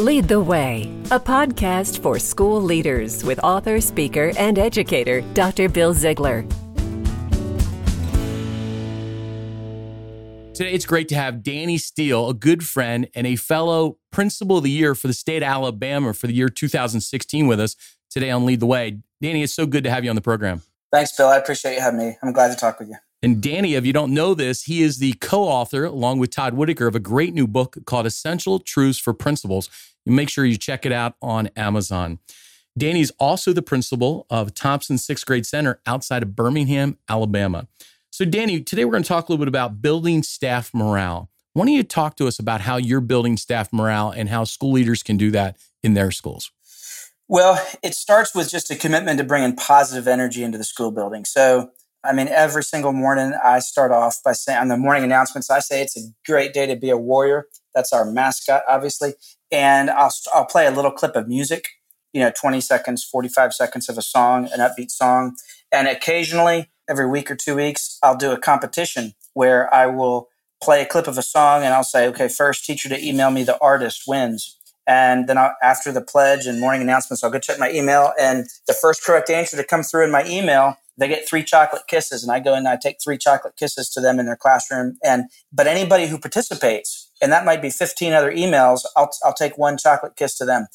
Lead the Way, a podcast for school leaders with author, speaker, and educator Dr. Bill Ziegler. Today, it's great to have Danny Steele, a good friend and a fellow principal of the year for the state of Alabama for the year 2016 with us today on Lead the Way. Danny, it's so good to have you on the program. Thanks, Bill. I appreciate you having me. I'm glad to talk with you. And Danny, if you don't know this, he is the co author, along with Todd Whitaker, of a great new book called Essential Truths for Principals. You make sure you check it out on Amazon. Danny's also the principal of Thompson Sixth Grade Center outside of Birmingham, Alabama. So, Danny, today we're going to talk a little bit about building staff morale. Why don't you talk to us about how you're building staff morale and how school leaders can do that in their schools? Well, it starts with just a commitment to bringing positive energy into the school building. So, I mean, every single morning I start off by saying on the morning announcements, I say it's a great day to be a warrior. That's our mascot, obviously. And I'll, I'll play a little clip of music, you know, 20 seconds, 45 seconds of a song, an upbeat song. And occasionally, every week or two weeks, I'll do a competition where I will play a clip of a song and I'll say, okay, first teacher to email me the artist wins. And then I'll, after the pledge and morning announcements, I'll go check my email. And the first correct answer to come through in my email, they get three chocolate kisses. And I go and I take three chocolate kisses to them in their classroom. And but anybody who participates, and that might be 15 other emails, I'll, I'll take one chocolate kiss to them.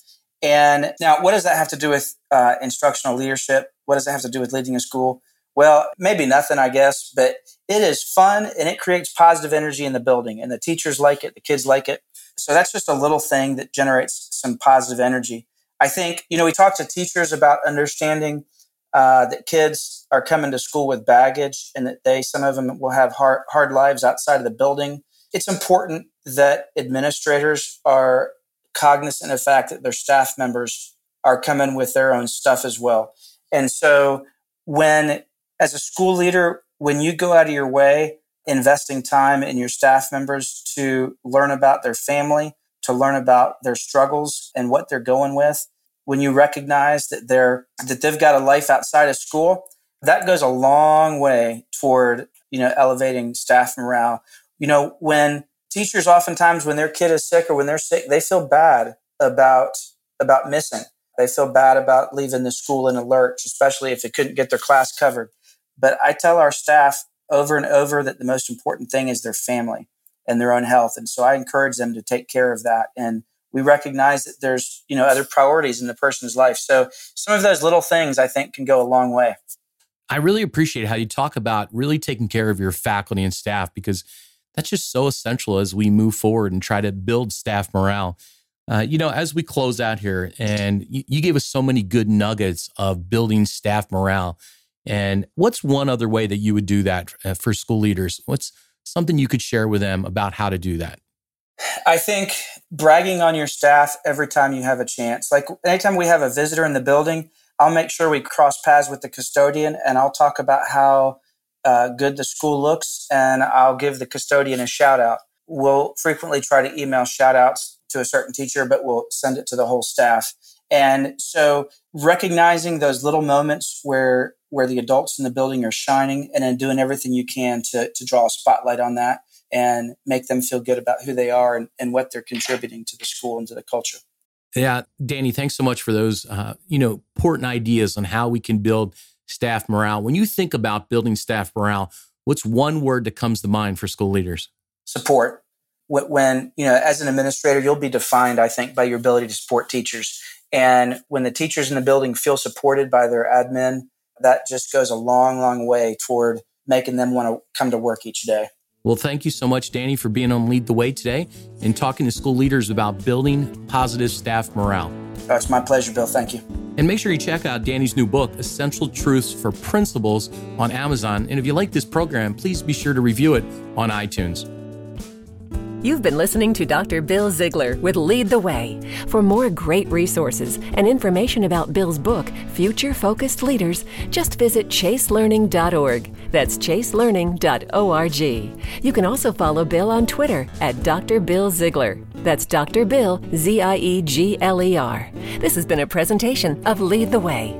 And now, what does that have to do with uh, instructional leadership? What does that have to do with leading a school? Well, maybe nothing, I guess, but it is fun and it creates positive energy in the building, and the teachers like it, the kids like it. So that's just a little thing that generates some positive energy. I think, you know, we talk to teachers about understanding uh, that kids are coming to school with baggage and that they, some of them will have hard, hard lives outside of the building. It's important that administrators are cognizant of the fact that their staff members are coming with their own stuff as well. And so when as a school leader, when you go out of your way investing time in your staff members to learn about their family, to learn about their struggles and what they're going with, when you recognize that they're that they've got a life outside of school, that goes a long way toward, you know, elevating staff morale. You know, when teachers oftentimes when their kid is sick or when they're sick, they feel bad about about missing. They feel bad about leaving the school in a lurch, especially if they couldn't get their class covered. But I tell our staff over and over that the most important thing is their family and their own health. And so I encourage them to take care of that. And we recognize that there's, you know, other priorities in the person's life. So some of those little things I think can go a long way. I really appreciate how you talk about really taking care of your faculty and staff because that's just so essential as we move forward and try to build staff morale. Uh, you know, as we close out here, and you, you gave us so many good nuggets of building staff morale. And what's one other way that you would do that uh, for school leaders? What's something you could share with them about how to do that? I think bragging on your staff every time you have a chance. Like anytime we have a visitor in the building, I'll make sure we cross paths with the custodian and I'll talk about how uh, good the school looks and I'll give the custodian a shout out. We'll frequently try to email shout outs to a certain teacher, but we'll send it to the whole staff. And so recognizing those little moments where where the adults in the building are shining and then doing everything you can to, to draw a spotlight on that and make them feel good about who they are and, and what they're contributing to the school and to the culture. Yeah, Danny, thanks so much for those uh, you know important ideas on how we can build staff morale. When you think about building staff morale, what's one word that comes to mind for school leaders? Support. When you know, as an administrator, you'll be defined, I think, by your ability to support teachers and when the teachers in the building feel supported by their admin, that just goes a long, long way toward making them want to come to work each day. Well, thank you so much, Danny, for being on Lead the Way today and talking to school leaders about building positive staff morale. That's my pleasure, Bill. Thank you. And make sure you check out Danny's new book, Essential Truths for Principals, on Amazon. And if you like this program, please be sure to review it on iTunes. You've been listening to Dr. Bill Ziegler with Lead the Way. For more great resources and information about Bill's book, Future Focused Leaders, just visit chaselearning.org. That's chaselearning.org. You can also follow Bill on Twitter at Dr. Bill Ziegler. That's Dr. Bill, Z I E G L E R. This has been a presentation of Lead the Way.